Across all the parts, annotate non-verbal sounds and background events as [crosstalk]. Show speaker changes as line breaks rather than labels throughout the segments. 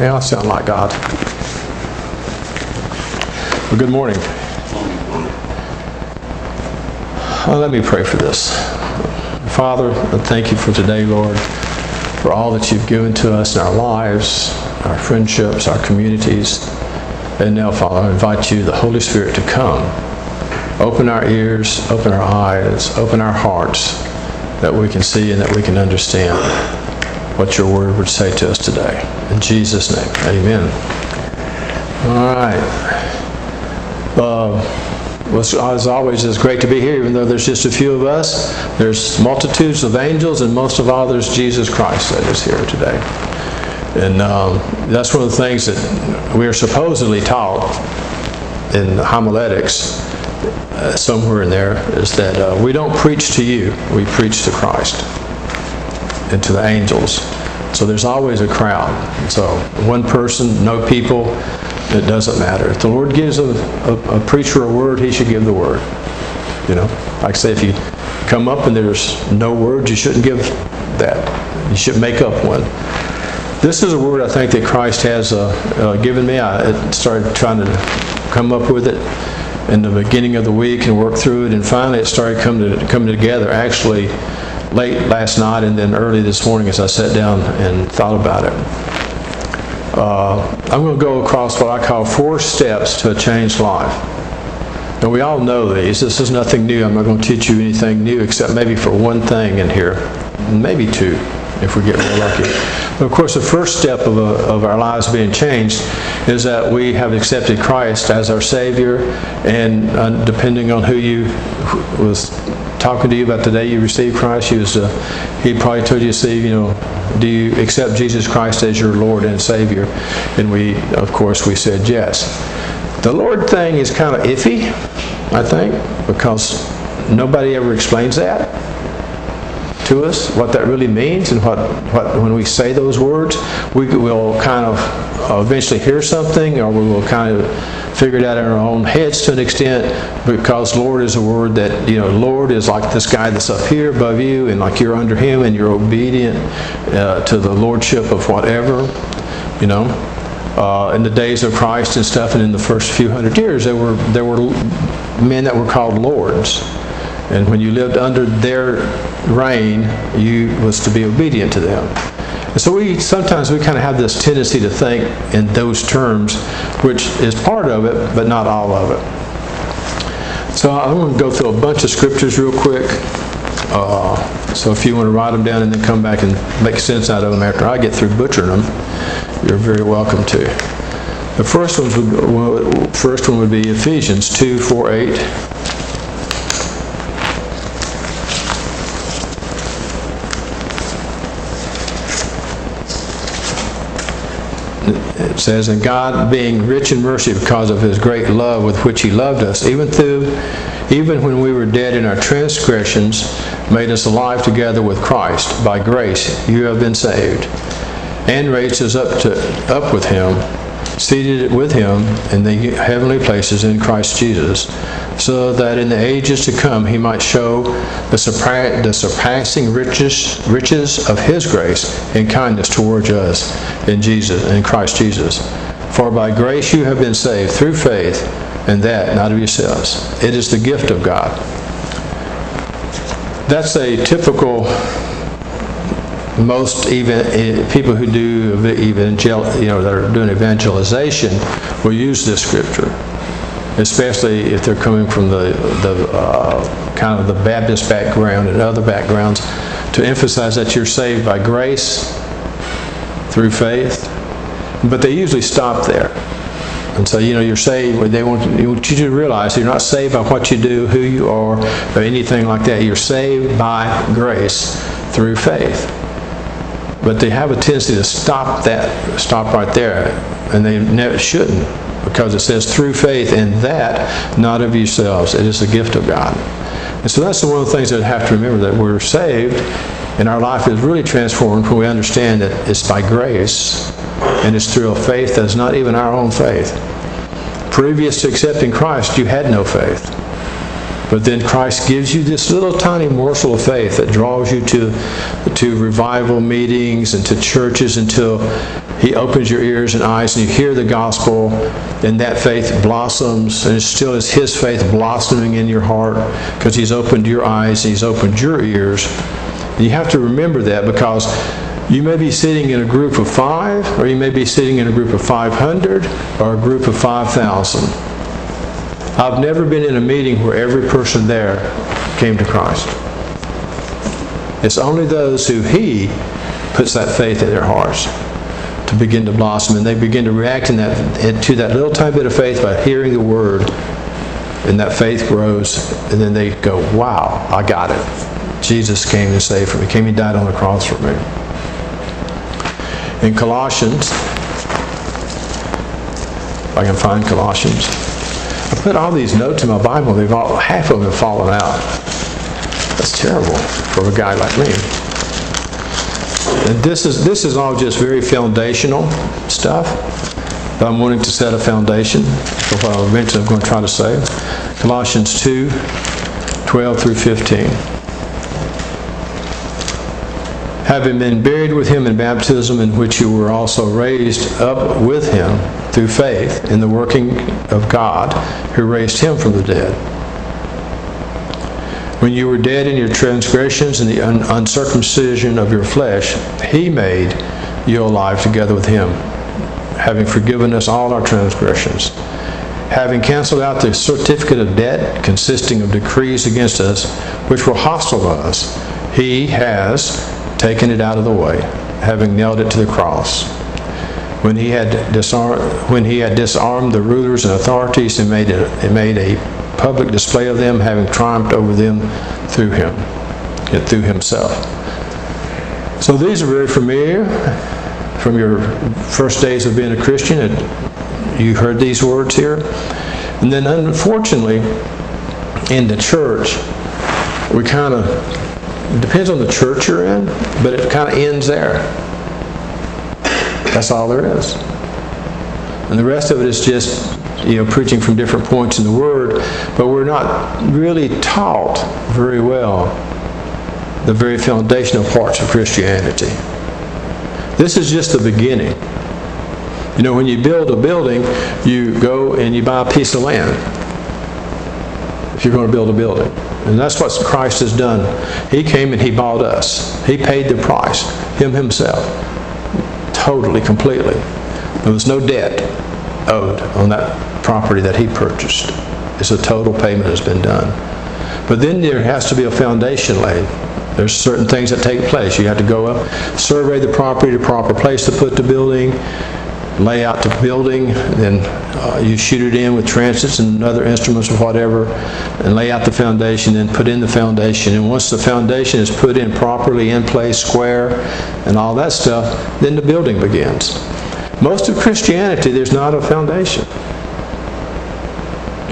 Yeah, I sound like God. Well, good morning. Well, let me pray for this. Father, thank you for today, Lord, for all that you've given to us in our lives, our friendships, our communities. And now, Father, I invite you, the Holy Spirit, to come. Open our ears, open our eyes, open our hearts, that we can see and that we can understand what your word would say to us today. In Jesus' name, amen. All right. Uh, as always, it's great to be here, even though there's just a few of us. There's multitudes of angels, and most of all, there's Jesus Christ that is here today. And um, that's one of the things that we are supposedly taught in homiletics, uh, somewhere in there, is that uh, we don't preach to you, we preach to Christ and to the angels. So there's always a crowd. So one person, no people, it doesn't matter. If the Lord gives a, a, a, preacher a word, he should give the word. You know, like I say, if you come up and there's no word, you shouldn't give that. You should make up one. This is a word I think that Christ has uh, uh, given me. I started trying to come up with it in the beginning of the week and work through it, and finally it started coming to, coming together. Actually, late last night and then early this morning as I sat down and thought about it. Uh, I'm going to go across what I call four steps to a changed life. Now, we all know these. This is nothing new. I'm not going to teach you anything new except maybe for one thing in here, maybe two, if we get real lucky. But of course, the first step of, a, of our lives being changed is that we have accepted Christ as our Savior, and uh, depending on who you was talking to you about the day you received Christ, he was uh, he probably told you see, you know, do you accept Jesus Christ as your Lord and Savior? And we, of course, we said yes. The Lord thing is kind of iffy, I think, because nobody ever explains that to us, what that really means, and what, what when we say those words, we will kind of eventually hear something, or we will kind of figure it out in our own heads to an extent because Lord is a word that, you know, Lord is like this guy that's up here above you and like you're under him and you're obedient uh, to the lordship of whatever, you know. Uh, in the days of Christ and stuff, and in the first few hundred years, there were there were men that were called lords, and when you lived under their reign, you was to be obedient to them. So we sometimes we kind of have this tendency to think in those terms, which is part of it, but not all of it. So I'm going to go through a bunch of scriptures real quick. Uh, so if you want to write them down and then come back and make sense out of them after I get through butchering them, you're very welcome to. The first, ones would, first one would be Ephesians 2 4 8. Says, And God, being rich in mercy because of his great love with which he loved us, even through even when we were dead in our transgressions, made us alive together with Christ. By grace you have been saved. And raised us up to up with him, seated with him in the heavenly places in Christ Jesus so that in the ages to come he might show the, surpa- the surpassing riches, riches of his grace and kindness towards us in Jesus, in Christ Jesus. For by grace you have been saved through faith, and that not of yourselves. It is the gift of God. That's a typical most even eh, people who do evangel, you know, that are doing evangelization will use this scripture especially if they're coming from the, the uh, kind of the Baptist background and other backgrounds, to emphasize that you're saved by grace through faith. But they usually stop there. And so, you know, you're saved, they want, they want you to realize you're not saved by what you do, who you are, or anything like that. You're saved by grace through faith. But they have a tendency to stop that, stop right there, and they never shouldn't because it says through faith in that, not of yourselves. It is a gift of God. And so that's one of the things that we have to remember that we're saved and our life is really transformed when we understand that it's by grace and it's through a faith that's not even our own faith. Previous to accepting Christ, you had no faith. But then Christ gives you this little tiny morsel of faith that draws you to, to revival meetings and to churches until He opens your ears and eyes, and you hear the gospel, and that faith blossoms, and it still is His faith blossoming in your heart because He's opened your eyes, and He's opened your ears. And you have to remember that because you may be sitting in a group of five, or you may be sitting in a group of 500, or a group of 5,000. I've never been in a meeting where every person there came to Christ. It's only those who He puts that faith in their hearts to begin to blossom, and they begin to react in that, to that little tiny bit of faith by hearing the Word, and that faith grows, and then they go, "Wow, I got it! Jesus came and saved for me. Came and died on the cross for me." In Colossians, if I can find Colossians, I put all these notes in my Bible. They've all half of them have fallen out. That's terrible for a guy like me. And this is this is all just very foundational stuff. But I'm wanting to set a foundation for what eventually I'm going to try to say. Colossians 2, 12 through 15 having been buried with him in baptism, in which you were also raised up with him through faith in the working of God who raised him from the dead. When you were dead in your transgressions and the un- uncircumcision of your flesh, he made you alive together with him, having forgiven us all our transgressions. Having canceled out the certificate of debt consisting of decrees against us, which were hostile to us, he has taken it out of the way, having nailed it to the cross. When he had disarmed, when he had disarmed the rulers and authorities and made a, made a public display of them, having triumphed over them through him, and through himself. So these are very familiar from your first days of being a Christian. You heard these words here. And then unfortunately, in the church, we kind of depends on the church you're in, but it kind of ends there. That's all there is. And the rest of it is just, you know, preaching from different points in the Word, but we're not really taught very well the very foundational parts of Christianity. This is just the beginning. You know, when you build a building, you go and you buy a piece of land if you're going to build a building. And that's what Christ has done. He came and He bought us. He paid the price, Him Himself, totally, completely. There was no debt owed on that property that He purchased. It's a total payment has been done. But then there has to be a foundation laid. There's certain things that take place. You have to go up, survey the property, the proper place to put the building, lay out the building, then uh, you shoot it in with transits and other instruments or whatever, and lay out the foundation, then put in the foundation. And once the foundation is put in properly, in place, square, and all that stuff, then the building begins. Most of Christianity, there's not a foundation.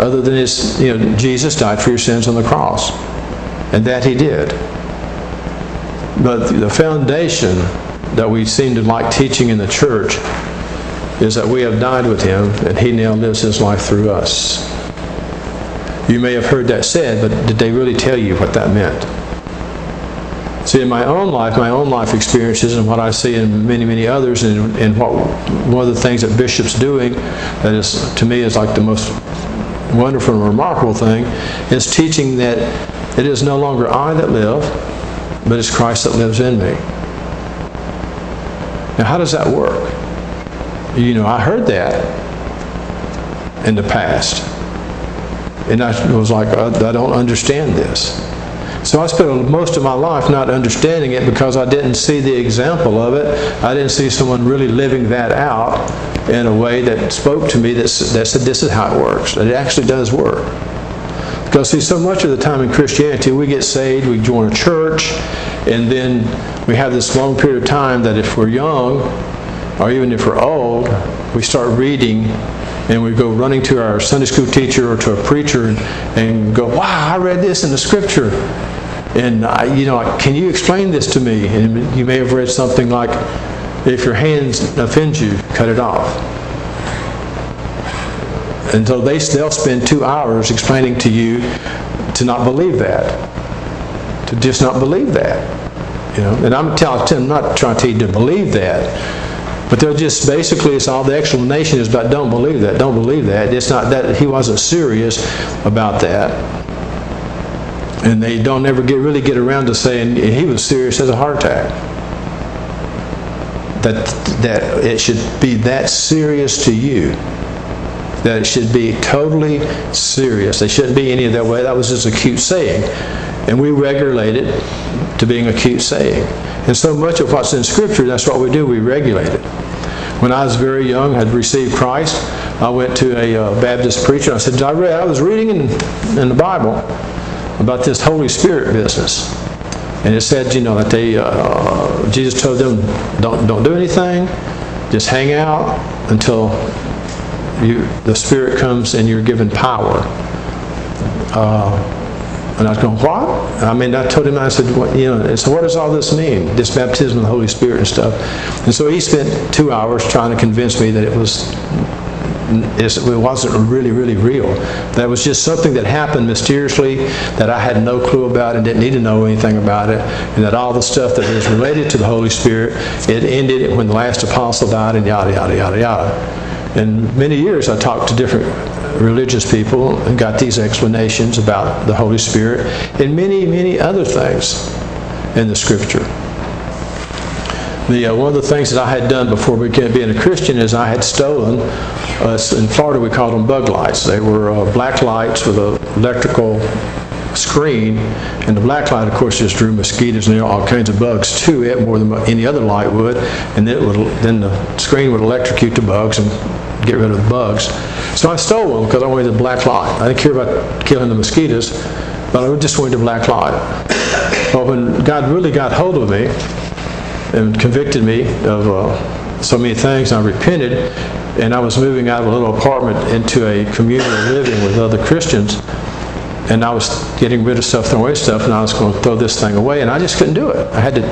Other than his, you know, Jesus died for your sins on the cross. And that he did. But the foundation that we seem to like teaching in the church is that we have died with him and he now lives his life through us. You may have heard that said, but did they really tell you what that meant? See, in my own life, my own life experiences, and what I see in many, many others, and, and what one of the things that Bishop's doing that is, to me, is like the most wonderful and remarkable thing, is teaching that it is no longer I that live, but it's Christ that lives in me. Now, how does that work? You know, I heard that in the past. And I was like, uh, I, don't understand this. So I spent most of my life not understanding it because I didn't see the example of it. I didn't see someone really living that out in a way that spoke to me that, that said, this is how it works. And it actually does work. Because, see, so much of the time in Christianity, we get saved, we join a church, and then we have this long period of time that if we're young, or even if we're old, we start reading and we go running to our Sunday school teacher or to a preacher and, and go, wow, I read this in the scripture. And, I, you know, can you explain this to me? And you may have read something like, if your hands offend you, cut it off. And so they, they'll spend two hours explaining to you to not believe that, to just not believe that. You know, and I'm, telling, I'm not trying to tell you to believe that, But they're just basically it's all the explanation is about don't believe that, don't believe that. It's not that he wasn't serious about that. And they don't ever get really get around to saying he was serious as a heart attack. That that it should be that serious to you. That it should be totally serious. They shouldn't be any of that way. That was just a cute saying. And we regulate it to being a cute saying. And so much of what's in Scripture, that's what we do, we regulate it. When I was very young, had received Christ, I went to a uh, Baptist preacher. I said, I, read, I was reading in, in the Bible about this Holy Spirit business. And it said, you know, that they, uh, Jesus told them, don't, don't do anything, just hang out until you, the Spirit comes and you're given power. Uh, and I was going, what? I mean, I told him, I said, what, you know, so what does all this mean? This baptism of the Holy Spirit and stuff. And so he spent two hours trying to convince me that it was it wasn't really, really real. That was just something that happened mysteriously that I had no clue about and didn't need to know anything about it. And that all the stuff that is related to the Holy Spirit, it ended when the last apostle died and yada, yada, yada, yada. And many years I talked to different religious people got these explanations about the Holy Spirit and many, many other things in the Scripture. The, uh, one of the things that I had done before being a Christian is I had stolen, uh, in Florida we called them bug lights. They were uh, black lights with an electrical screen, and the black light, of course, just drew mosquitoes and all kinds of bugs to it more than any other light would, and then, would, then the screen would electrocute the bugs and get rid of bugs. So I stole one because I wanted the black light. I didn't care about killing the mosquitoes, but I just wanted the black light. But when God really got hold of me and convicted me of uh, so many things, I repented, and I was moving out of a little apartment into a communal living with other Christians and I was getting rid of stuff, throwing away stuff, and I was going to throw this thing away, and I just couldn't do it. I had to,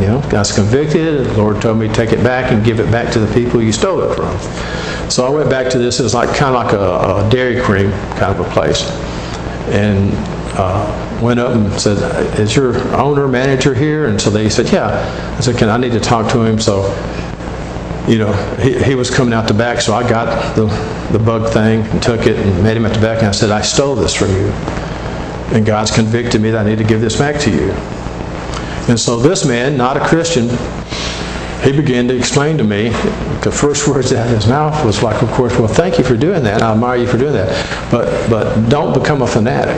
you know, I was convicted. The Lord told me take it back and give it back to the people you stole it from. So I went back to this. It was like kind of like a, a Dairy Cream kind of a place, and uh, went up and said, "Is your owner manager here?" And so they said, "Yeah." I said, "Can I need to talk to him?" So you know, he, he was coming out the back, so I got the, the bug thing and took it and met him at the back, and I said, I stole this from you. And God's convicted me that I need to give this back to you. And so this man, not a Christian, he began to explain to me, the first words out of his mouth was like, of course, well, thank you for doing that. I admire you for doing that. But, but don't become a fanatic.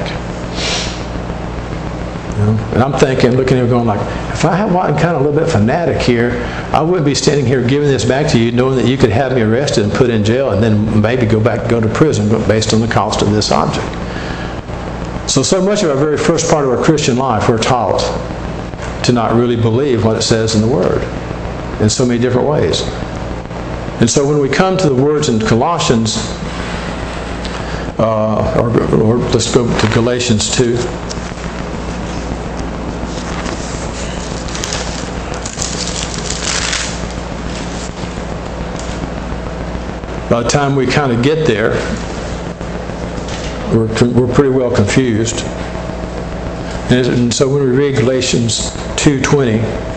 You know? And I'm thinking, looking at him going like, if I wasn't kind of a little bit fanatic here, I wouldn't be standing here giving this back to you knowing that you could have me arrested and put in jail and then maybe go back go to prison based on the cost of this object. So, so much of our very first part of our Christian life, we're taught to not really believe what it says in the Word in so many different ways. And so when we come to the words in Colossians, uh, or, or let's go to Galatians 2. By the time we kind of get there, we're, we're pretty well confused. And so when we read Galatians 2.20,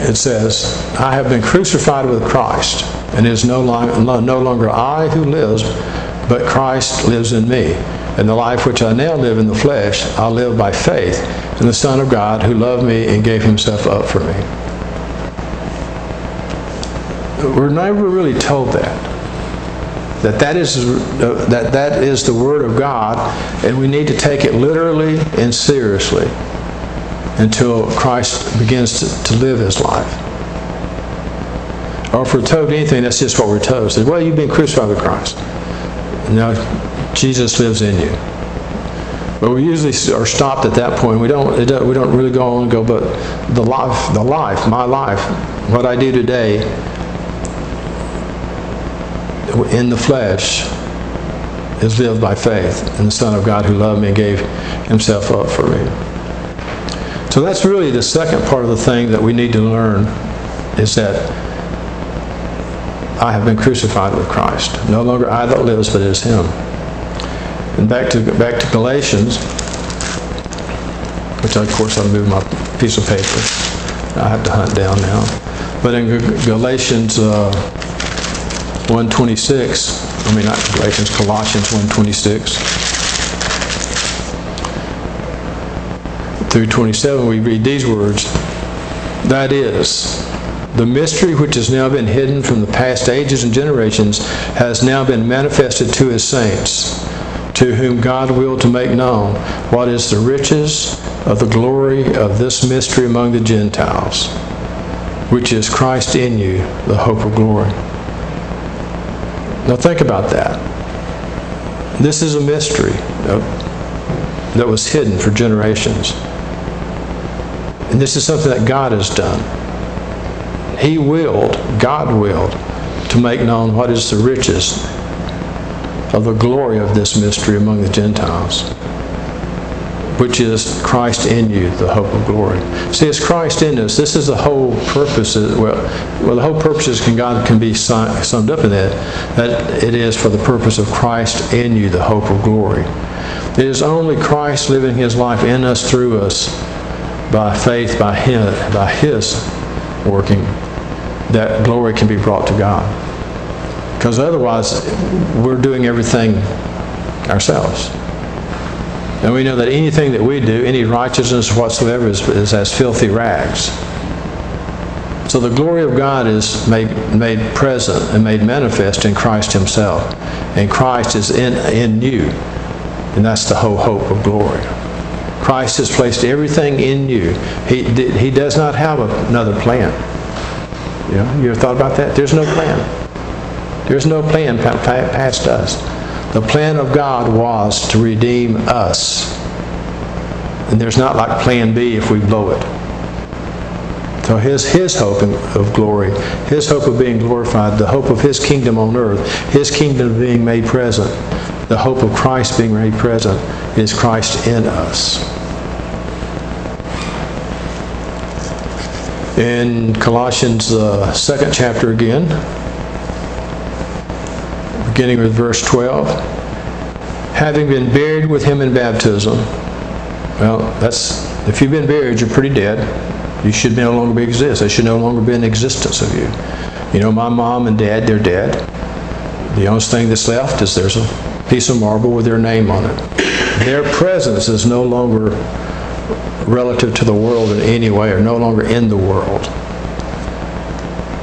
it says, I have been crucified with Christ, and it is no, long, no longer I who lives, but Christ lives in me. And the life which I now live in the flesh, I live by faith in the Son of God who loved me and gave himself up for me. We're never really told that. That that is, uh, that that is the Word of God, and we need to take it literally and seriously until Christ begins to, to live his life. Or if we're told anything, that's just what we're told. Say, well, you've been crucified with Christ. Now, Jesus lives in you. But we usually are stopped at that point. We don't, we don't really go on and go, but the life, the life, my life, what I do today in the flesh is lived by faith in the Son of God who loved me and gave himself up for me. So that's really the second part of the thing that we need to learn is that I have been crucified with Christ. No longer I that lives, but it is Him. And back to back to Galatians, which of course I moved my piece of paper. I have to hunt down now. But in Galatians uh, 1.26, I mean not Galatians, Colossians 1.26 through 27, we read these words, That is, the mystery which has now been hidden from the past ages and generations has now been manifested to his saints, to whom God willed to make known what is the riches of the glory of this mystery among the Gentiles, which is Christ in you, the hope of glory. Now think about that. This is a mystery that was hidden for generations. And this is something that God has done. He willed, God willed, to make known what is the riches of the glory of this mystery among the Gentiles, which is Christ in you, the hope of glory. See, it's Christ in us. This is the whole purpose. Well, well the whole purposes can God can be summed up in that. That it is for the purpose of Christ in you, the hope of glory. It is only Christ living His life in us, through us, by faith, by Him, by His working that glory can be brought to God. Because otherwise, we're doing everything ourselves. And we know that anything that we do, any righteousness whatsoever, is, is as filthy rags. So the glory of God is made, made present and made manifest in Christ Himself. And Christ is in, in you. And that's the whole hope of glory. Christ has placed everything in you. He, he does not have another plan. You know, you ever thought about that? There's no plan. There's no plan past us. The plan of God was to redeem us. And there's not like plan B if we blow it. So his, his hope of glory, his hope of being glorified, the hope of his kingdom on earth, his kingdom being made present, the hope of Christ being made present is Christ in us. In Colossians, uh, second chapter again, beginning with verse 12. Having been buried with him in baptism, well, that's if you've been buried, you're pretty dead. You should no longer be exist. There should no longer be an existence of you. You know, my mom and dad, they're dead. The only thing that's left is there's a piece of marble with their name on it. Their presence is no longer relative to the world in any way, are no longer in the world.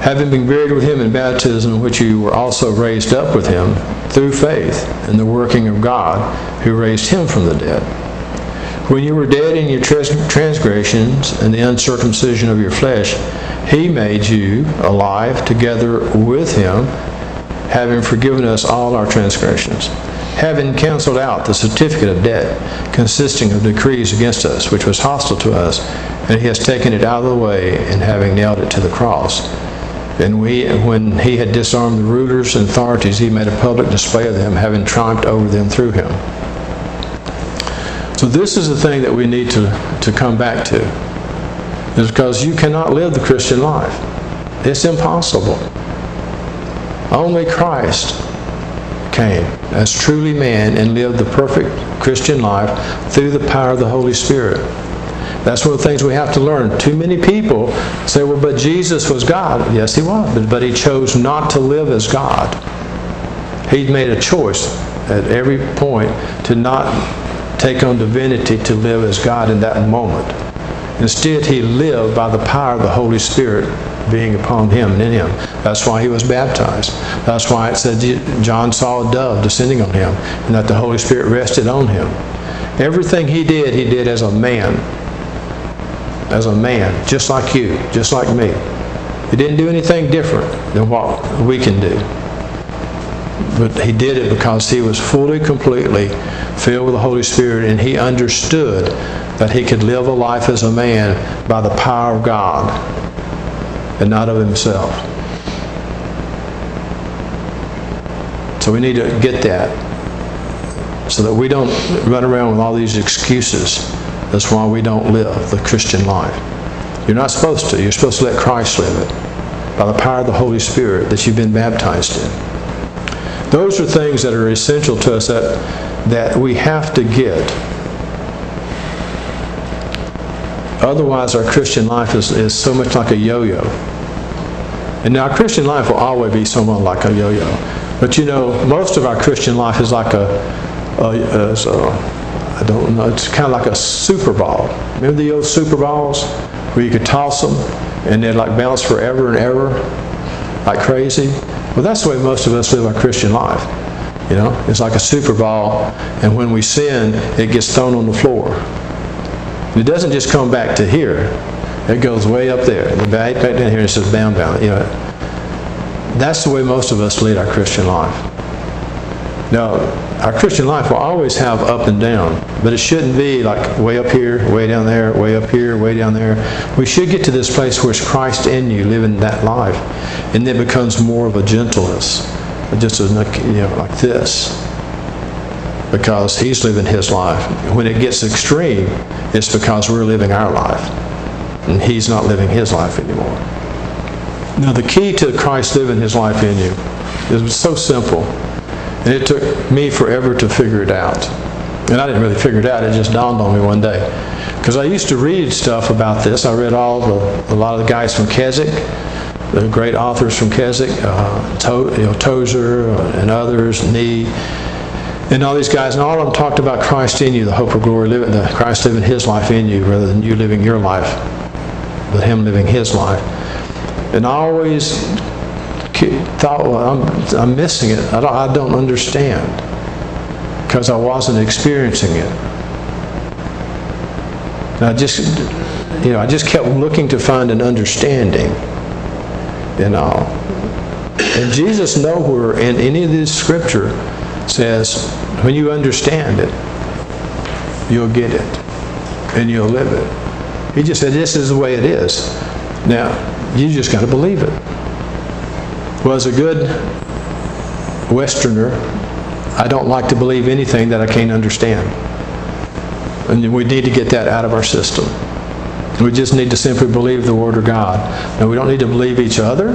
Having been buried with him in baptism, in which you were also raised up with him through faith in the working of God who raised him from the dead. When you were dead in your transgressions and the uncircumcision of your flesh, he made you alive together with him, having forgiven us all our transgressions having canceled out the certificate of debt consisting of decrees against us, which was hostile to us, and he has taken it out of the way, and having nailed it to the cross. And we, when he had disarmed the rulers and authorities, he made a public display of them, having triumphed over them through him. So this is the thing that we need to, to come back to. Is because you cannot live the Christian life. It's impossible. Only Christ came as truly man and lived the perfect Christian life through the power of the Holy Spirit. That's one of the things we have to learn. Too many people say, well, but Jesus was God. Yes, he was, but, but he chose not to live as God. He made a choice at every point to not take on divinity to live as God in that moment. Instead, he lived by the power of the Holy Spirit being upon him and in him. That's why he was baptized. That's why it said John saw a dove descending on him and that the Holy Spirit rested on him. Everything he did, he did as a man. As a man, just like you, just like me. He didn't do anything different than what we can do. But he did it because he was fully, completely filled with the Holy Spirit and he understood that he could live a life as a man by the power of God and not of himself. So we need to get that so that we don't run around with all these excuses. That's why we don't live the Christian life. You're not supposed to. You're supposed to let Christ live it by the power of the Holy Spirit that you've been baptized in. Those are things that are essential to us that, that we have to get Otherwise, our Christian life is, is so much like a yo yo. And now Christian life will always be somewhat like a yo-yo. But you know, most of our Christian life is like a, a, a, a I don't know, it's kind of like a super ball. Remember the old super balls where you could toss them and they'd like bounce forever and ever like crazy? Well, that's the way most of us live our Christian life. You know, it's like a super ball, and when we sin, it gets thrown on the floor. It doesn't just come back to here. It goes way up there. And back, back down here it says bound, bound. You know, that's the way most of us lead our Christian life. Now, our Christian life will always have up and down, but it shouldn't be like way up here, way down there, way up here, way down there. We should get to this place where it's Christ in you, living that life, and then it becomes more of a gentleness, just you know, like this, because He's living His life. When it gets extreme, it's because we're living our life, and He's not living His life anymore. Now, the key to Christ living His life in you is so simple. And it took me forever to figure it out. And I didn't really figure it out, it just dawned on me one day. Because I used to read stuff about this. I read all the, a lot of the guys from Keswick, the great authors from Keswick, uh, to, you know, Tozer and others, Nee, and all these guys, and all of them talked about Christ in you, the hope of glory, living, the Christ living His life in you, rather than you living your life, but Him living His life. And I always thought, well, I'm, I'm missing it. I don't, I don't understand because I wasn't experiencing it. And I just, you know, I just kept looking to find an understanding in all. And Jesus nowhere in any of this scripture says, when you understand it, you'll get it and you'll live it. He just said, this is the way it is. Now, you just got to believe it was a good Westerner, I don't like to believe anything that I can't understand. And we need to get that out of our system. We just need to simply believe the Word of God. And we don't need to believe each other.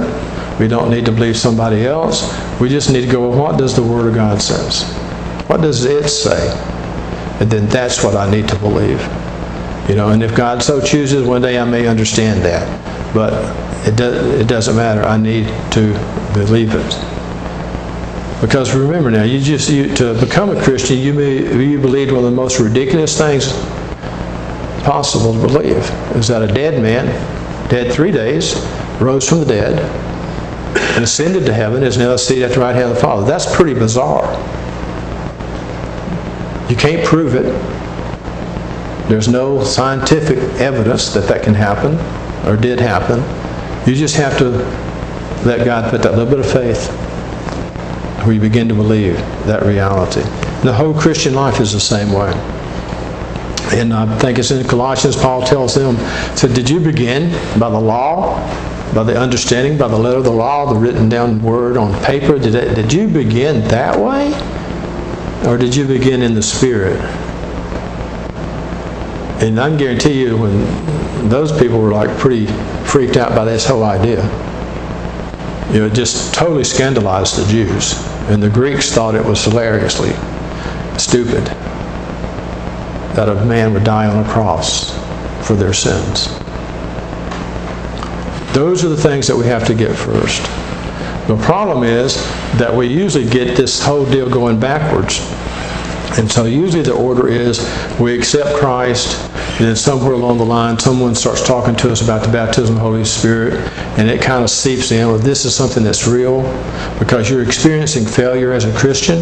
We don't need to believe somebody else. We just need to go, well, what does the Word of God says? What does it say? And then that's what I need to believe. You know, and if God so chooses, one day I may understand that. But it, do, it doesn't matter. I need to believe it. Because remember now, you just you, to become a Christian, you may, you believed one of the most ridiculous things possible to believe is that a dead man, dead three days, rose from the dead, and ascended to heaven, is now seated at the right hand of the Father. That's pretty bizarre. You can't prove it. There's no scientific evidence that that can happen or did happen. You just have to let God put that little bit of faith where you begin to believe that reality. And the whole Christian life is the same way. And I think it's in Colossians, Paul tells them, so did you begin by the law, by the understanding, by the letter of the law, the written down word on paper? Did, it, did you begin that way? Or did you begin in the Spirit? And I can guarantee you when those people were like pretty freaked out by this whole idea. You know, it just totally scandalized the Jews. And the Greeks thought it was hilariously stupid that a man would die on a cross for their sins. Those are the things that we have to get first. The problem is that we usually get this whole deal going backwards. And so usually the order is we accept Christ, and then somewhere along the line, someone starts talking to us about the baptism of the Holy Spirit, and it kind of seeps in. Well, this is something that's real because you're experiencing failure as a Christian.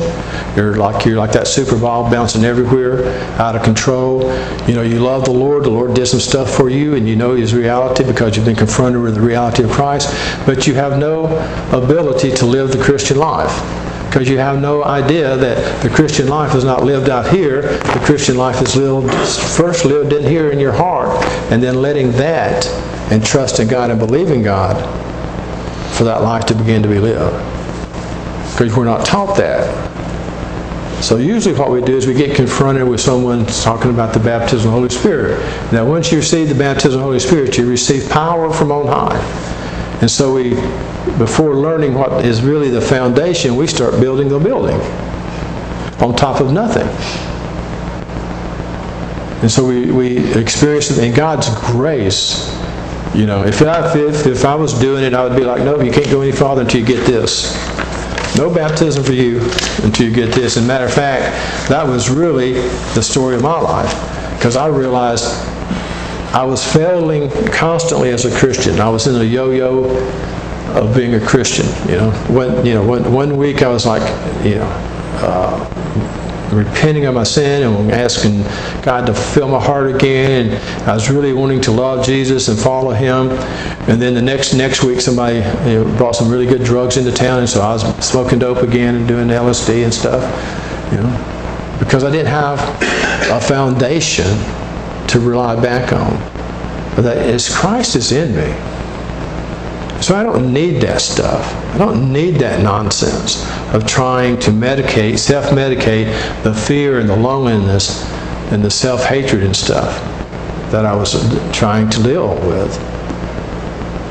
You're like you're like that super ball bouncing everywhere, out of control. You know, you love the Lord. The Lord did some stuff for you, and you know His reality because you've been confronted with the reality of Christ. But you have no ability to live the Christian life because you have no idea that the Christian life is not lived out here. The Christian life is lived first lived in here in your heart, and then letting that and trusting God and believing God for that life to begin to be lived. Because we're not taught that. So usually what we do is we get confronted with someone talking about the baptism of the Holy Spirit. Now once you receive the baptism of the Holy Spirit, you receive power from on high. And so we before learning what is really the foundation, we start building a building on top of nothing. And so we, we experience it in God's grace. You know, if I, if, if I was doing it, I would be like, no, you can't go any farther until you get this. No baptism for you until you get this. And matter of fact, that was really the story of my life. Because I realized I was failing constantly as a Christian. I was in a yo-yo of being a Christian. You know, when you know, one, one week I was like, you know, uh, repenting of my sin and asking God to fill my heart again. And I was really wanting to love Jesus and follow Him. And then the next next week, somebody you know, brought some really good drugs into town, and so I was smoking dope again and doing LSD and stuff. You know, because I didn't have a foundation to rely back on. That is Christ is in me. So I don't need that stuff. I don't need that nonsense of trying to medicate, self-medicate the fear and the loneliness and the self-hatred and stuff that I was trying to deal with.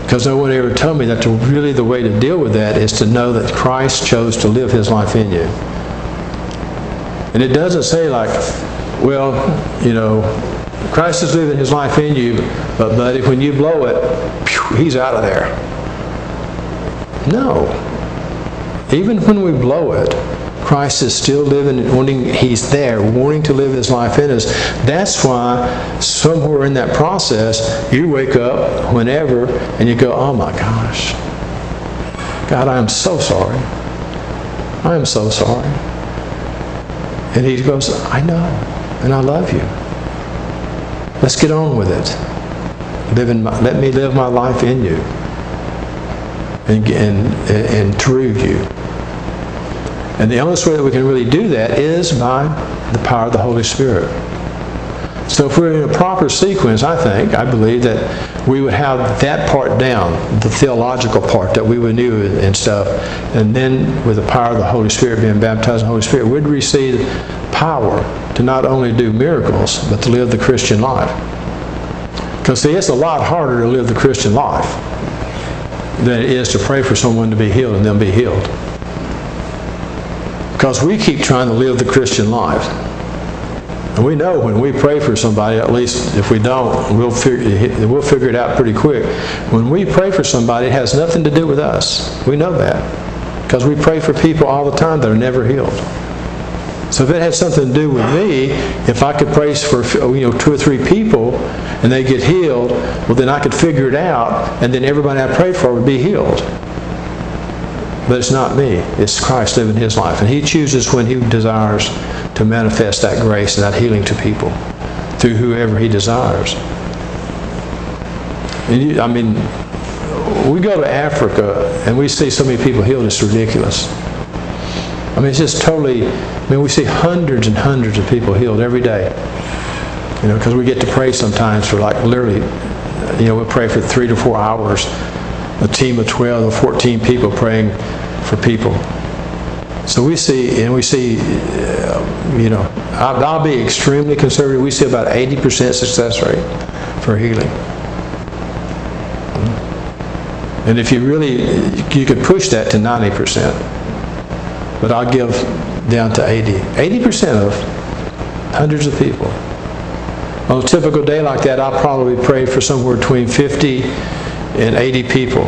Because no one ever told me that really the way to deal with that is to know that Christ chose to live his life in you. And it doesn't say like, well, you know, Christ is living his life in you, but buddy, when you blow it, he's out of there. No. Even when we blow it, Christ is still living, wanting, He's there, wanting to live His life in us. That's why somewhere in that process, you wake up whenever and you go, oh my gosh. God, I am so sorry. I am so sorry. And He goes, I know, and I love you. Let's get on with it. Live in my, let me live my life in you and, and, and through you. And the only way that we can really do that is by the power of the Holy Spirit. So if we're in a proper sequence, I think, I believe that we would have that part down, the theological part that we would know and stuff. And then with the power of the Holy Spirit, being baptized in the Holy Spirit, we'd receive power to not only do miracles, but to live the Christian life. Because see, it's a lot harder to live the Christian life than it is to pray for someone to be healed and then be healed. Because we keep trying to live the Christian life. And we know when we pray for somebody, at least if we don't, we'll figure, we'll figure it out pretty quick. When we pray for somebody, it has nothing to do with us. We know that. Because we pray for people all the time that are never healed. So if it had something to do with me, if I could pray for you know two or three people and they get healed, well then I could figure it out, and then everybody I prayed for would be healed. But it's not me. It's Christ living His life, and He chooses when He desires to manifest that grace and that healing to people through whoever He desires. You, I mean, we go to Africa and we see so many people healed. It's ridiculous. I mean, it's just totally I mean, we see hundreds and hundreds of people healed every day. You know, because we get to pray sometimes for like literally, you know, we pray for three to four hours. A team of 12 or 14 people praying for people. So we see, and we see, uh, you know, I'll, I'll be extremely conservative. We see about 80% success rate for healing. And if you really, you could push that to 90%. But I'll give down to 80. 80% of hundreds of people. On a typical day like that, I'll probably pray for somewhere between 50 and 80 people.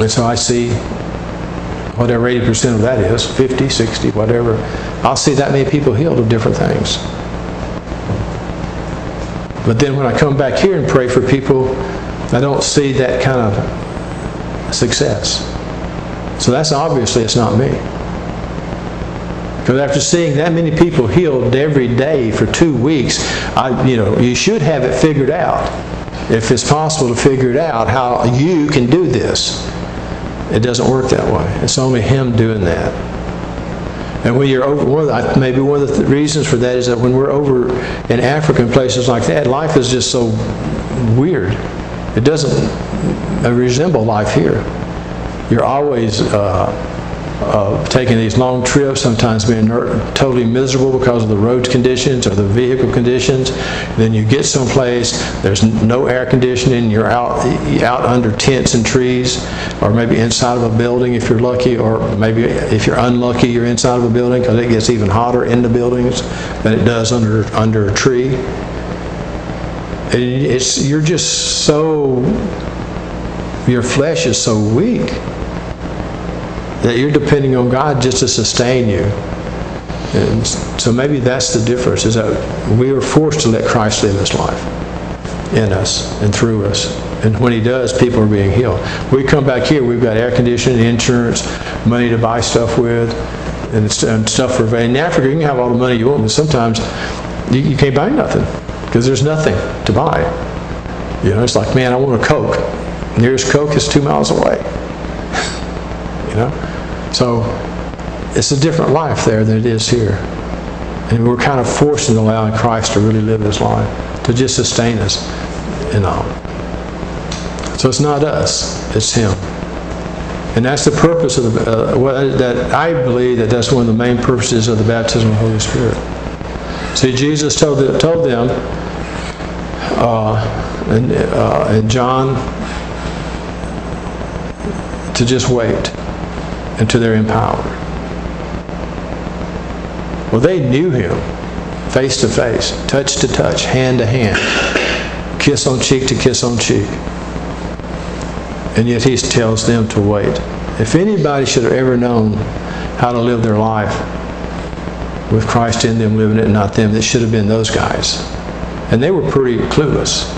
And so I see whatever 80% of that is, 50, 60, whatever. I'll see that many people healed of different things. But then when I come back here and pray for people, I don't see that kind of success. So that's obviously it's not me. Because after seeing that many people healed every day for two weeks, I, you know, you should have it figured out. If it's possible to figure it out, how you can do this. It doesn't work that way. It's only Him doing that. And when you're over, one the, maybe one of the reasons for that is that when we're over in Africa and places like that, life is just so weird. It doesn't uh, resemble life here. You're always uh, uh, taking these long trips, sometimes being totally miserable because of the road conditions or the vehicle conditions. Then you get someplace, there's no air conditioning, you're out, out under tents and trees, or maybe inside of a building if you're lucky, or maybe if you're unlucky, you're inside of a building because it gets even hotter in the buildings than it does under, under a tree. And it's, you're just so, your flesh is so weak that you're depending on God just to sustain you. And so maybe that's the difference is that we are forced to let Christ live his life in us and through us. And when he does, people are being healed. We come back here, we've got air conditioning, insurance, money to buy stuff with, and, stuff for in Africa. You can have all the money you want, but sometimes you, you can't buy nothing because there's nothing to buy. You know, it's like, man, I want a Coke. Nearest Coke is two miles away. [laughs] you know, so it's a different life there than it is here. And we're kind of forced into allowing Christ to really live his life, to just sustain us and all. So it's not us, it's him. And that's the purpose of the, uh, that I believe that that's one of the main purposes of the baptism of the Holy Spirit. See, Jesus told, the, told them uh, in, uh, in John to just wait until they're empowered. Well, they knew him face to face, touch to touch, hand to hand, kiss on cheek to kiss on cheek. And yet he tells them to wait. If anybody should have ever known how to live their life with Christ in them, living it, not them, it should have been those guys. And they were pretty clueless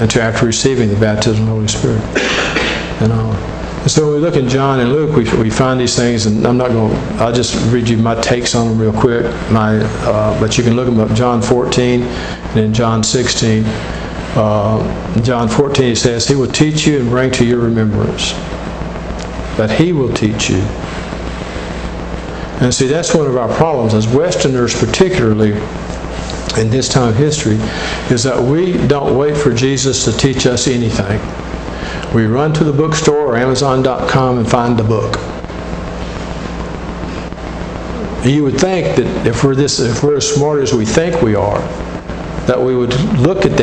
until after receiving the baptism of the Holy Spirit. And all. So we look in John and Luke, we, we find these things, and I'm not going to, I'll just read you my takes on them real quick. My, uh, but you can look them up, John 14 and in John 16. Uh, John 14 says, He will teach you and bring to your remembrance. But He will teach you. And see, that's one of our problems as Westerners, particularly in this time of history, is that we don't wait for Jesus to teach us anything. We run to the bookstore or Amazon.com and find the book. You would think that if we're this, if we're as smart as we think we are, that we would look at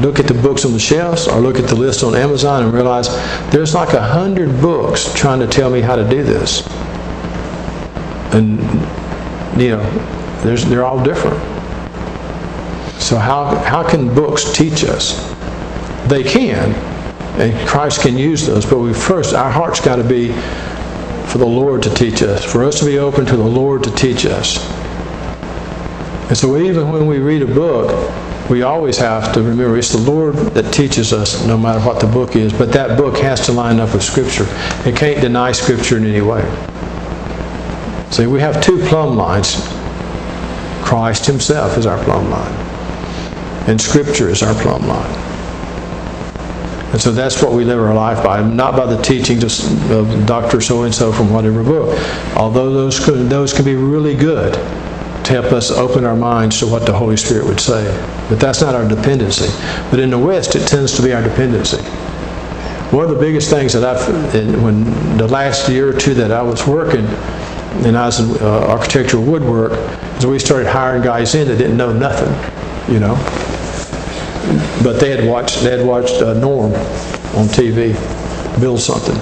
look at the books on the shelves, or look at the list on Amazon and realize there's like a hundred books trying to tell me how to do this, and you know, there's, they're all different. So how how can books teach us? They can, and Christ can use those. But we first, our heart's got to be for the Lord to teach us, for us to be open to the Lord to teach us. And so even when we read a book, we always have to remember it's the Lord that teaches us no matter what the book is, but that book has to line up with Scripture. It can't deny Scripture in any way. See, we have two plumb lines. Christ Himself is our plumb line, and Scripture is our plumb line. And so that's what we live our life by, not by the teachings of Dr. So and so from whatever book. Although those could, those can be really good to help us open our minds to what the Holy Spirit would say. But that's not our dependency. But in the West, it tends to be our dependency. One of the biggest things that I've, when the last year or two that I was working, and I was in uh, architectural woodwork, is we started hiring guys in that didn't know nothing, you know but they had watched they had watched uh, Norm on TV build something.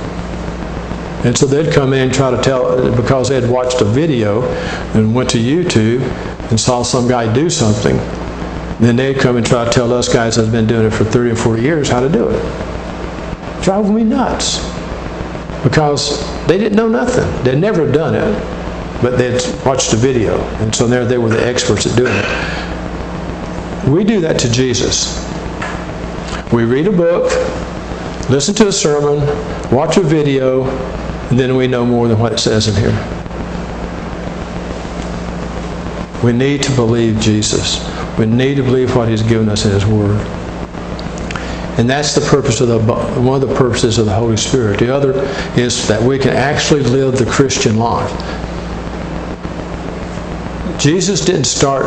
And so they'd come in and try to tell, because they had watched a video and went to YouTube and saw some guy do something, then they'd come and try to tell us guys that have been doing it for 30 or 40 years how to do it. Drive me nuts. Because they didn't know nothing. They'd never done it, but they'd watched a video. And so there they were the experts at doing it. We do that to Jesus. We read a book, listen to a sermon, watch a video, and then we know more than what it says in here. We need to believe Jesus. We need to believe what He's given us in His Word. And that's the purpose of the one of the purposes of the Holy Spirit. The other is that we can actually live the Christian life. Jesus didn't start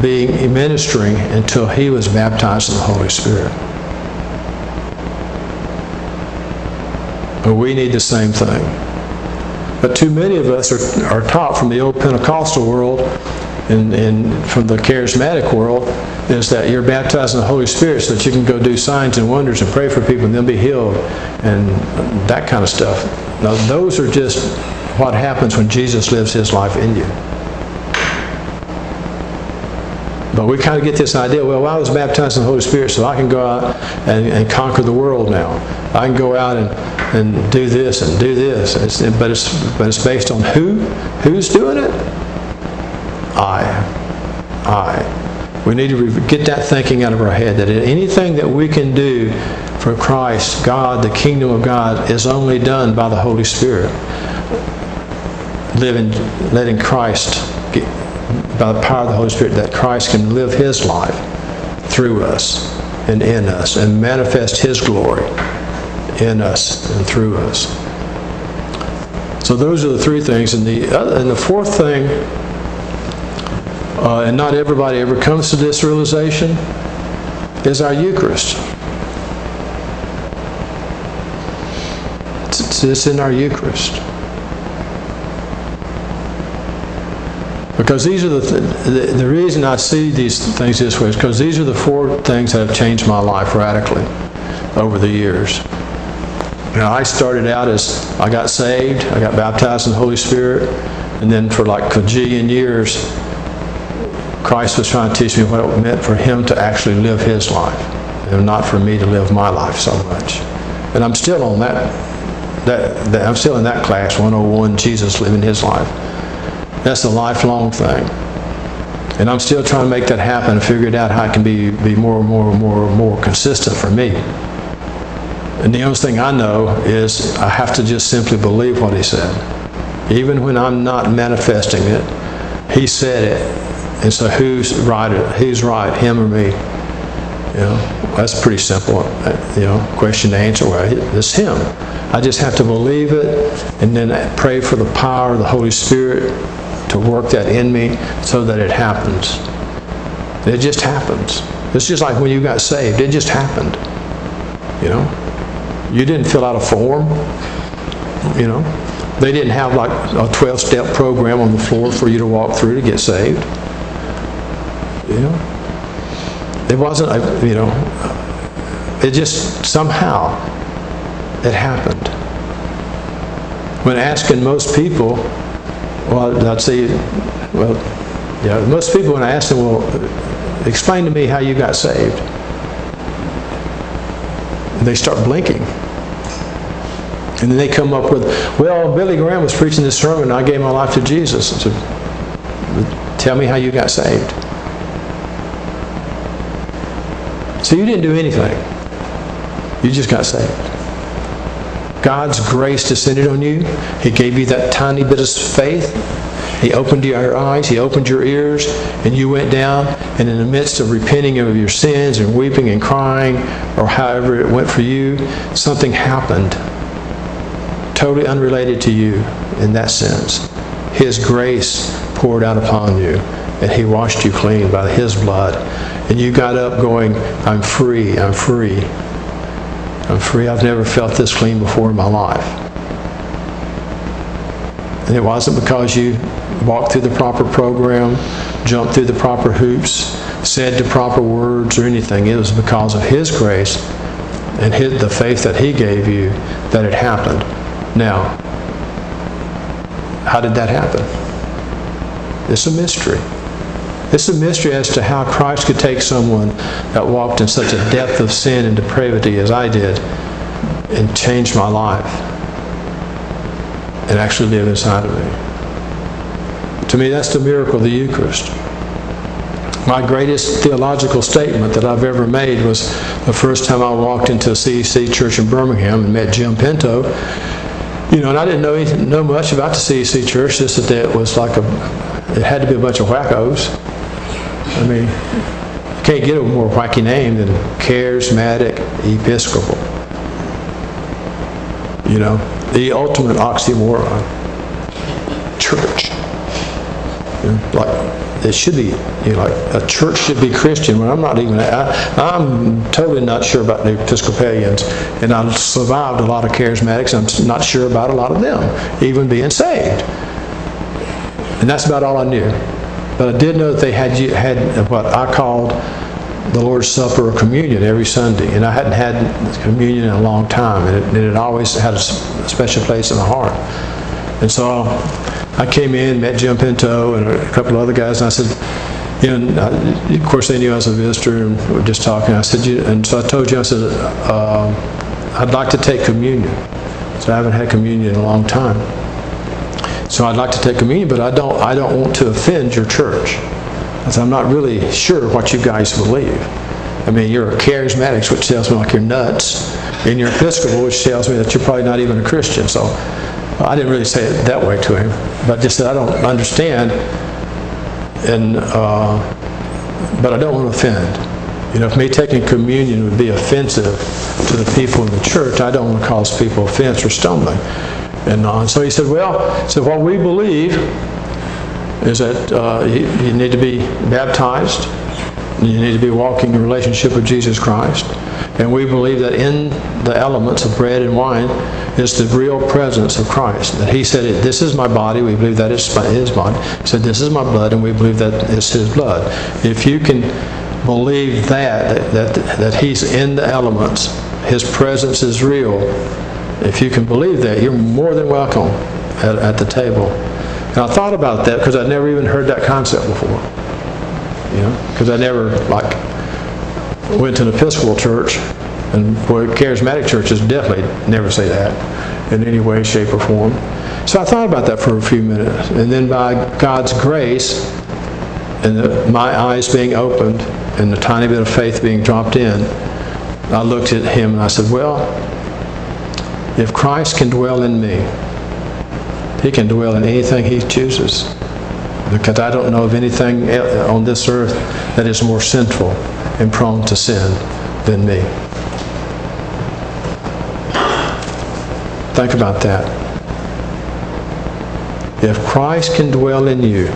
being ministering until he was baptized in the Holy Spirit. But we need the same thing. But too many of us are, are taught from the old Pentecostal world and, and from the charismatic world is that you're baptized in the Holy Spirit so that you can go do signs and wonders and pray for people and they'll be healed and that kind of stuff. Now, those are just what happens when Jesus lives his life in you. But we kind of get this idea, well, I was baptized in the Holy Spirit, so I can go out and, and conquer the world now. I can go out and, and do this and do this. It's, but, it's, but it's based on who? Who's doing it? I. I. We need to get that thinking out of our head that anything that we can do for Christ, God, the kingdom of God, is only done by the Holy Spirit. Living, letting Christ, by the power of the Holy Spirit, that Christ can live His life through us and in us and manifest His glory in us and through us. So those are the three things. And the, other, and the fourth thing, uh, and not everybody ever comes to this realization, is our Eucharist. It's in our Eucharist. Because these are the, th- the, the reason I see these things this way is because these are the four things that have changed my life radically over the years. Now, I started out as I got saved, I got baptized in the Holy Spirit, and then for like a gajillion years, Christ was trying to teach me what it meant for Him to actually live His life, and not for me to live my life so much. And I'm still on that that, that I'm still in that class, 101, Jesus living his life. That's a lifelong thing. And I'm still trying to make that happen and figure it out how it can be, be more and more and more and more consistent for me. And the only thing I know is I have to just simply believe what he said. Even when I'm not manifesting it, he said it. And so who's right? Who's right, him or me? You know, that's pretty simple. You know, question to answer. Well, it's him. I just have to believe it and then pray for the power of the Holy Spirit to work that in me so that it happens. It just happens. It's just like when you got saved. It just happened. You know? You didn't fill out a form. You know? They didn't have like a 12 step program on the floor for you to walk through to get saved. You know? It wasn't, you know, it just somehow it happened. When asking most people, well, I'd say, well, yeah, most people, when I ask them, well, explain to me how you got saved, they start blinking. And then they come up with, well, Billy Graham was preaching this sermon, and I gave my life to Jesus. So, tell me how you got saved. So you didn't do anything. You just got saved. God's grace descended on you. He gave you that tiny bit of faith. He opened your eyes, He opened your ears, and you went down. And in the midst of repenting of your sins and weeping and crying, or however it went for you, something happened totally unrelated to you in that sense. His grace poured out upon you, and He washed you clean by His blood. And you got up going, I'm free, I'm free. I'm free. I've never felt this clean before in my life. And it wasn't because you walked through the proper program, jumped through the proper hoops, said the proper words or anything. It was because of His grace and his, the faith that He gave you that it happened. Now, how did that happen? It's a mystery. It's a mystery as to how Christ could take someone that walked in such a depth of sin and depravity as I did and change my life and actually live inside of me. To me, that's the miracle of the Eucharist. My greatest theological statement that I've ever made was the first time I walked into a CEC church in Birmingham and met Jim Pinto. You know, and I didn't know anything, know much about the CEC church, just that it was like a, it had to be a bunch of wackos. I mean, can't get a more wacky name than charismatic Episcopal. You know, the ultimate oxymoron. Church. You know, like it should be, you know, like a church should be Christian. When I'm not even, I, I'm totally not sure about the Episcopalians, and I've survived a lot of charismatics. I'm not sure about a lot of them even being saved, and that's about all I knew. But I did know that they had had what I called the Lord's Supper or communion every Sunday, and I hadn't had communion in a long time, and it, and it always had a special place in my heart. And so I came in, met Jim Pinto and a couple of other guys, and I said, And uh, of course, they knew I was a visitor, and we were just talking. I said, you, and so I told you, I said, uh, I'd like to take communion. So I haven't had communion in a long time. So I'd like to take communion, but I don't, I don't want to offend your church. I'm not really sure what you guys believe. I mean, you're a charismatic, which tells me like you're nuts, and you're Episcopal, which tells me that you're probably not even a Christian. So I didn't really say it that way to him, but just said I don't understand, and uh, but I don't want to offend. You know, if me taking communion would be offensive to the people in the church, I don't want to cause people offense or stumbling. And, uh, so he said, well, so what we believe is that uh, you, you need to be baptized, you need to be walking in relationship with Jesus Christ, and we believe that in the elements of bread and wine is the real presence of Christ. That He said, "This is my body." We believe that is His body. He said, "This is my blood," and we believe that is His blood. If you can believe that that that He's in the elements, His presence is real. If you can believe that, you're more than welcome at, at the table. And I thought about that because I'd never even heard that concept before. You know, because I never like went to an Episcopal church, and boy, charismatic churches definitely never say that in any way, shape, or form. So I thought about that for a few minutes, and then by God's grace and the, my eyes being opened and the tiny bit of faith being dropped in, I looked at him and I said, Well, if Christ can dwell in me, he can dwell in anything he chooses. Because I don't know of anything on this earth that is more sinful and prone to sin than me. Think about that. If Christ can dwell in you,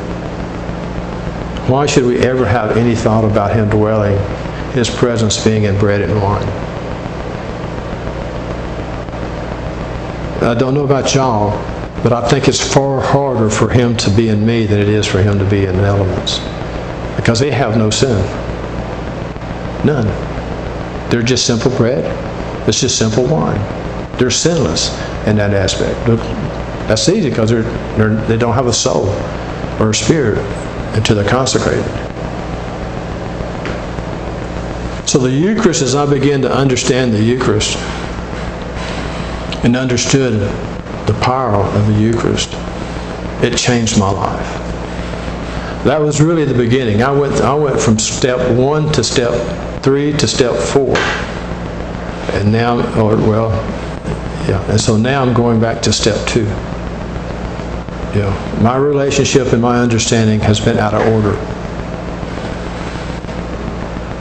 why should we ever have any thought about Him dwelling, His presence being in bread and wine? I don't know about y'all, but I think it's far harder for Him to be in me than it is for Him to be in the elements. Because they have no sin. None. They're just simple bread. It's just simple wine. They're sinless in that aspect. That's easy because they're, they're, they don't have a soul or a spirit until they're consecrated. So the Eucharist, as I begin to understand the Eucharist and understood the power of the Eucharist, it changed my life. That was really the beginning. I went, I went from step one to step three to step four. And now, or well, yeah, and so now I'm going back to step two. Yeah, my relationship and my understanding has been out of order.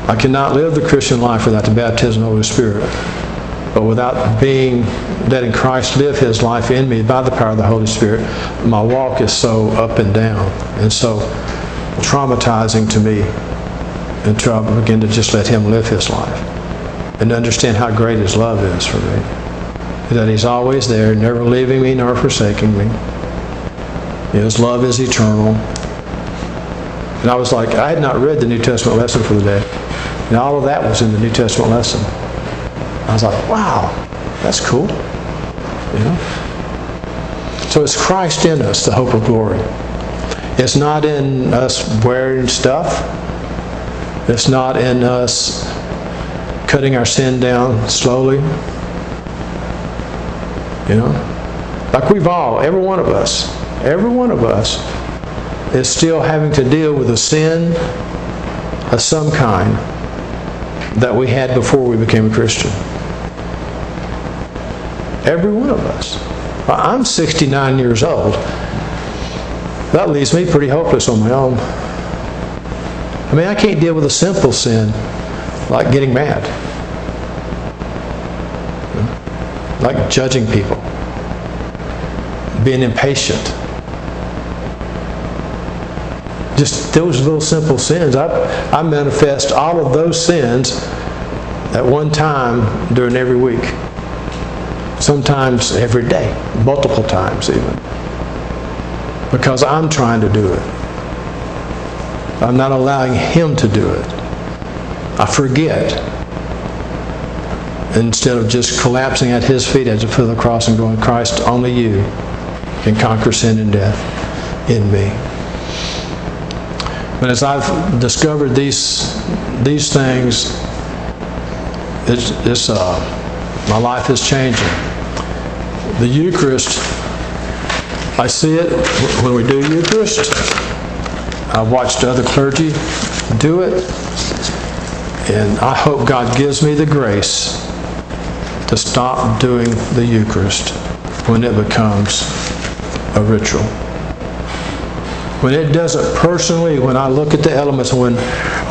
I cannot live the Christian life without the baptism of the Holy Spirit, but without being letting Christ live His life in me by the power of the Holy Spirit, my walk is so up and down and so traumatizing to me until I begin to just let Him live His life and understand how great His love is for me. That He's always there, never leaving me nor forsaking me. His love is eternal. And I was like, I had not read the New Testament lesson for the day. And all of that was in the New Testament lesson. I was like, wow, that's cool. You know? So it's Christ in us, the hope of glory. It's not in us wearing stuff. It's not in us cutting our sin down slowly. You know? Like we've all, every one of us, every one of us is still having to deal with a sin of some kind that we had before we became a Christian. Every one of us. I'm 69 years old. That leaves me pretty hopeless on my own. I mean, I can't deal with a simple sin like getting mad, like judging people, being impatient. Just those little simple sins. I, I manifest all of those sins at one time during every week. Sometimes every day, multiple times even. Because I'm trying to do it. I'm not allowing Him to do it. I forget. Instead of just collapsing at His feet as the foot of the cross and going, Christ, only you can conquer sin and death in me. But as I've discovered these, these things, it's, it's, uh, my life is changing. The Eucharist, I see it when we do Eucharist. I've watched other clergy do it. And I hope God gives me the grace to stop doing the Eucharist when it becomes a ritual. When it doesn't personally, when I look at the elements, when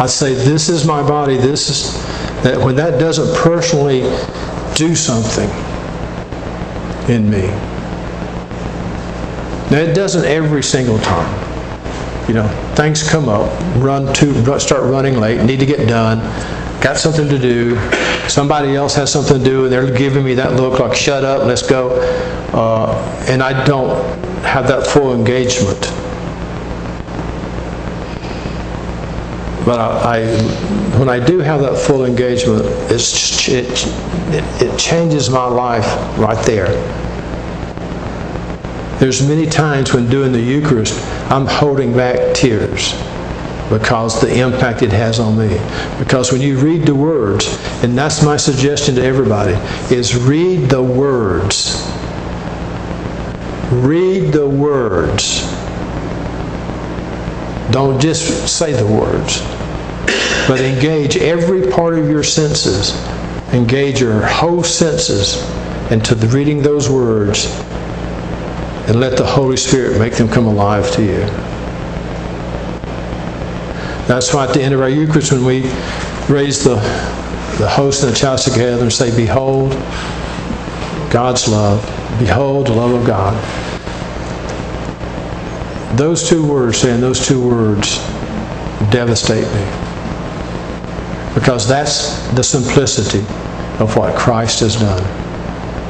I say, This is my body, this is, that when that doesn't personally do something in me. Now, it doesn't every single time. You know, things come up, run to, start running late, need to get done, got something to do, somebody else has something to do, and they're giving me that look like, shut up, let's go. Uh, and I don't have that full engagement. But I, I, when I do have that full engagement, it, it, it changes my life right there. There's many times when doing the Eucharist, I'm holding back tears because the impact it has on me. Because when you read the words, and that's my suggestion to everybody, is read the words. Read the words. Don't just say the words, but engage every part of your senses. Engage your whole senses into the reading those words and let the Holy Spirit make them come alive to you. That's why at the end of our Eucharist, when we raise the, the host and the chalice together and say, Behold God's love, behold the love of God. Those two words, saying those two words, devastate me. Because that's the simplicity of what Christ has done.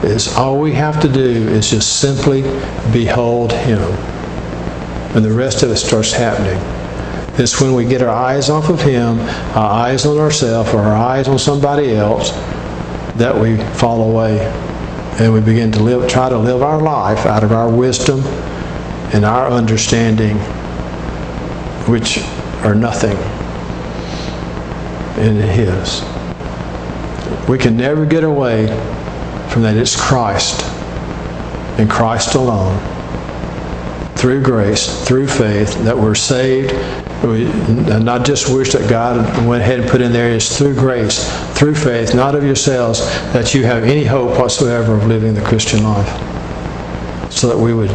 Is all we have to do is just simply behold Him. And the rest of it starts happening. It's when we get our eyes off of Him, our eyes on ourselves, or our eyes on somebody else, that we fall away and we begin to live, try to live our life out of our wisdom and our understanding, which are nothing in His. We can never get away from that. It's Christ and Christ alone. Through grace, through faith, that we're saved we, not just wish that God went ahead and put in there is through grace, through faith, not of yourselves, that you have any hope whatsoever of living the Christian life. So that we would,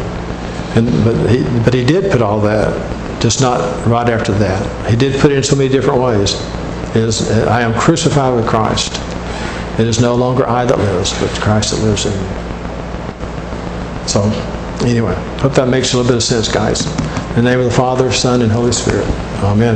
and, but he, but he did put all that, just not right after that. He did put it in so many different ways. Is I am crucified with Christ. It is no longer I that lives, but Christ that lives in me. So, anyway, hope that makes a little bit of sense, guys. In the name of the Father, Son, and Holy Spirit. Amen.